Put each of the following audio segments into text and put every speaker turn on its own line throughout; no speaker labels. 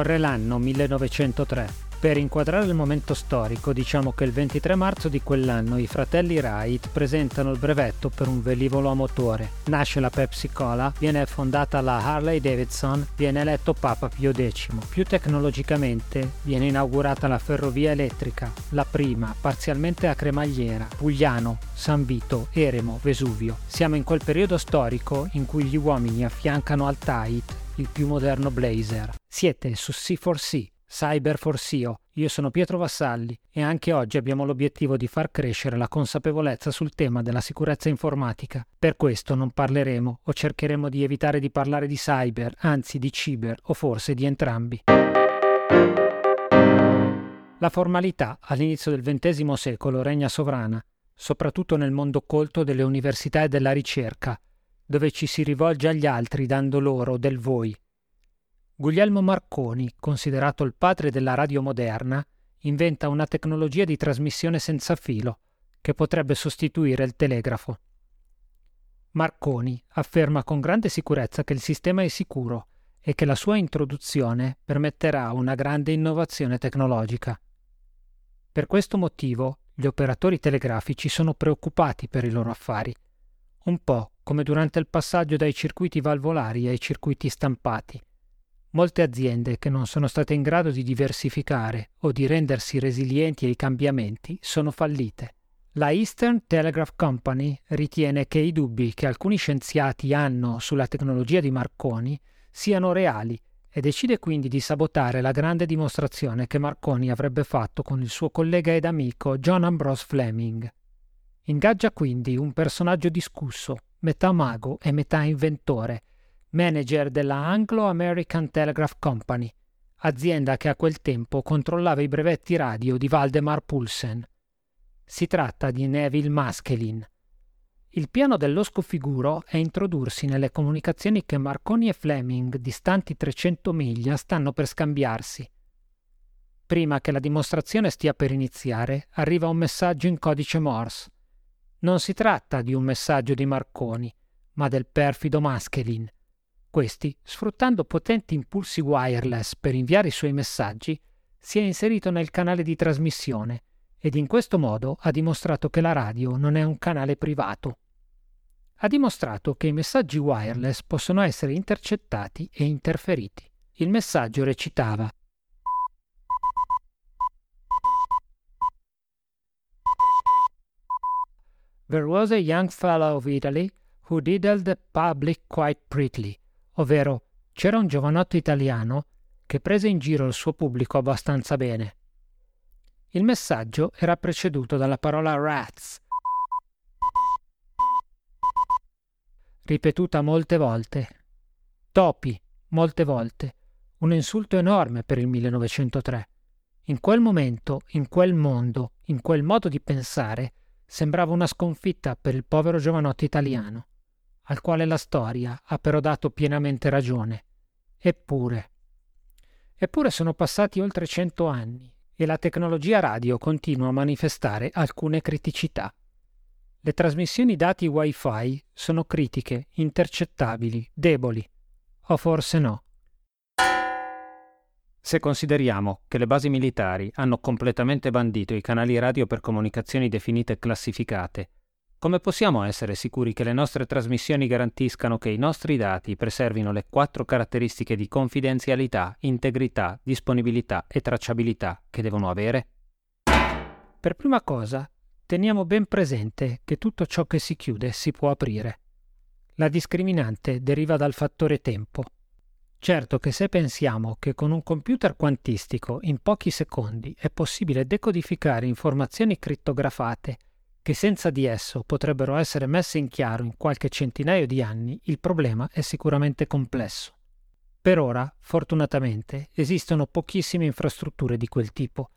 Ricorre l'anno 1903. Per inquadrare il momento storico, diciamo che il 23 marzo di quell'anno i fratelli Wright presentano il brevetto per un velivolo a motore. Nasce la Pepsi Cola, viene fondata la Harley Davidson, viene eletto Papa Pio X. Più tecnologicamente viene inaugurata la ferrovia elettrica, la prima parzialmente a cremagliera, Pugliano, San Vito, Eremo, Vesuvio. Siamo in quel periodo storico in cui gli uomini affiancano al Tite il più moderno blazer. Siete su C4C Cyber Forsio, io sono Pietro Vassalli e anche oggi abbiamo l'obiettivo di far crescere la consapevolezza sul tema della sicurezza informatica. Per questo non parleremo o cercheremo di evitare di parlare di cyber, anzi di ciber o forse di entrambi. La formalità all'inizio del XX secolo regna sovrana, soprattutto nel mondo colto delle università e della ricerca, dove ci si rivolge agli altri dando loro del voi Guglielmo Marconi, considerato il padre della radio moderna, inventa una tecnologia di trasmissione senza filo che potrebbe sostituire il telegrafo. Marconi afferma con grande sicurezza che il sistema è sicuro e che la sua introduzione permetterà una grande innovazione tecnologica. Per questo motivo gli operatori telegrafici sono preoccupati per i loro affari, un po' come durante il passaggio dai circuiti valvolari ai circuiti stampati. Molte aziende che non sono state in grado di diversificare o di rendersi resilienti ai cambiamenti sono fallite. La Eastern Telegraph Company ritiene che i dubbi che alcuni scienziati hanno sulla tecnologia di Marconi siano reali e decide quindi di sabotare la grande dimostrazione che Marconi avrebbe fatto con il suo collega ed amico John Ambrose Fleming. Ingaggia quindi un personaggio discusso, metà mago e metà inventore, manager della Anglo-American Telegraph Company, azienda che a quel tempo controllava i brevetti radio di Valdemar Poulsen. Si tratta di Neville Maskelyne. Il piano dell'osco figuro è introdursi nelle comunicazioni che Marconi e Fleming, distanti 300 miglia, stanno per scambiarsi. Prima che la dimostrazione stia per iniziare, arriva un messaggio in codice Morse. Non si tratta di un messaggio di Marconi, ma del perfido Maskelyne questi, sfruttando potenti impulsi wireless per inviare i suoi messaggi, si è inserito nel canale di trasmissione ed in questo modo ha dimostrato che la radio non è un canale privato. Ha dimostrato che i messaggi wireless possono essere intercettati e interferiti. Il messaggio recitava There was a young fellow of Italy who diddled the public quite prettily ovvero c'era un giovanotto italiano che prese in giro il suo pubblico abbastanza bene. Il messaggio era preceduto dalla parola rats, ripetuta molte volte. Topi, molte volte. Un insulto enorme per il 1903. In quel momento, in quel mondo, in quel modo di pensare, sembrava una sconfitta per il povero giovanotto italiano al quale la storia ha però dato pienamente ragione. Eppure. Eppure sono passati oltre cento anni e la tecnologia radio continua a manifestare alcune criticità. Le trasmissioni dati wifi sono critiche, intercettabili, deboli. O forse no. Se consideriamo che le basi militari hanno completamente bandito i canali radio per comunicazioni definite classificate come possiamo essere sicuri che le nostre trasmissioni garantiscano che i nostri dati preservino le quattro caratteristiche di confidenzialità, integrità, disponibilità e tracciabilità che devono avere? Per prima cosa, teniamo ben presente che tutto ciò che si chiude si può aprire. La discriminante deriva dal fattore tempo. Certo che se pensiamo che con un computer quantistico in pochi secondi è possibile decodificare informazioni crittografate che senza di esso potrebbero essere messe in chiaro in qualche centinaio di anni, il problema è sicuramente complesso. Per ora, fortunatamente, esistono pochissime infrastrutture di quel tipo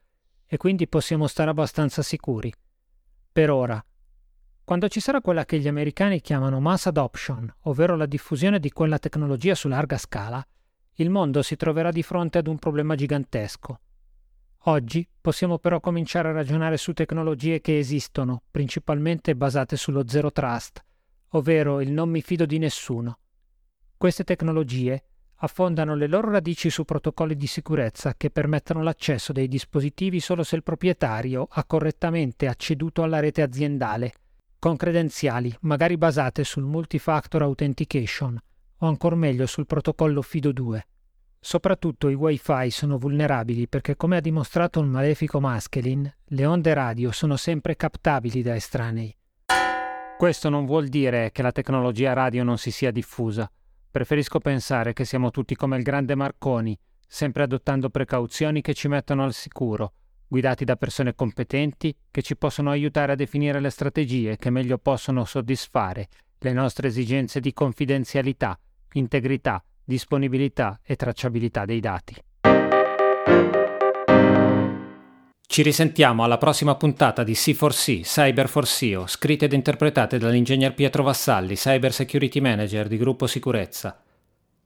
e quindi possiamo stare abbastanza sicuri. Per ora. Quando ci sarà quella che gli americani chiamano mass adoption, ovvero la diffusione di quella tecnologia su larga scala, il mondo si troverà di fronte ad un problema gigantesco Oggi possiamo però cominciare a ragionare su tecnologie che esistono, principalmente basate sullo zero trust, ovvero il non mi fido di nessuno. Queste tecnologie affondano le loro radici su protocolli di sicurezza che permettono l'accesso dei dispositivi solo se il proprietario ha correttamente acceduto alla rete aziendale, con credenziali magari basate sul multifactor authentication o ancor meglio sul protocollo FIDO2. Soprattutto i wifi sono vulnerabili perché come ha dimostrato un malefico Maskelin, le onde radio sono sempre captabili da estranei. Questo non vuol dire che la tecnologia radio non si sia diffusa. Preferisco pensare che siamo tutti come il grande Marconi, sempre adottando precauzioni che ci mettono al sicuro, guidati da persone competenti che ci possono aiutare a definire le strategie che meglio possono soddisfare le nostre esigenze di confidenzialità, integrità, disponibilità e tracciabilità dei dati. Ci risentiamo alla prossima puntata di C4C, Cyber for SEO, scritte ed interpretate dall'ingegner Pietro Vassalli, Cyber Security Manager di Gruppo Sicurezza.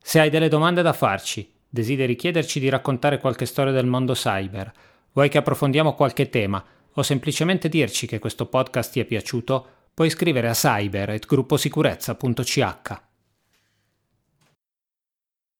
Se hai delle domande da farci, desideri chiederci di raccontare qualche storia del mondo cyber, vuoi che approfondiamo qualche tema o semplicemente dirci che questo podcast ti è piaciuto, puoi scrivere a cyber.grupposicurezza.ch.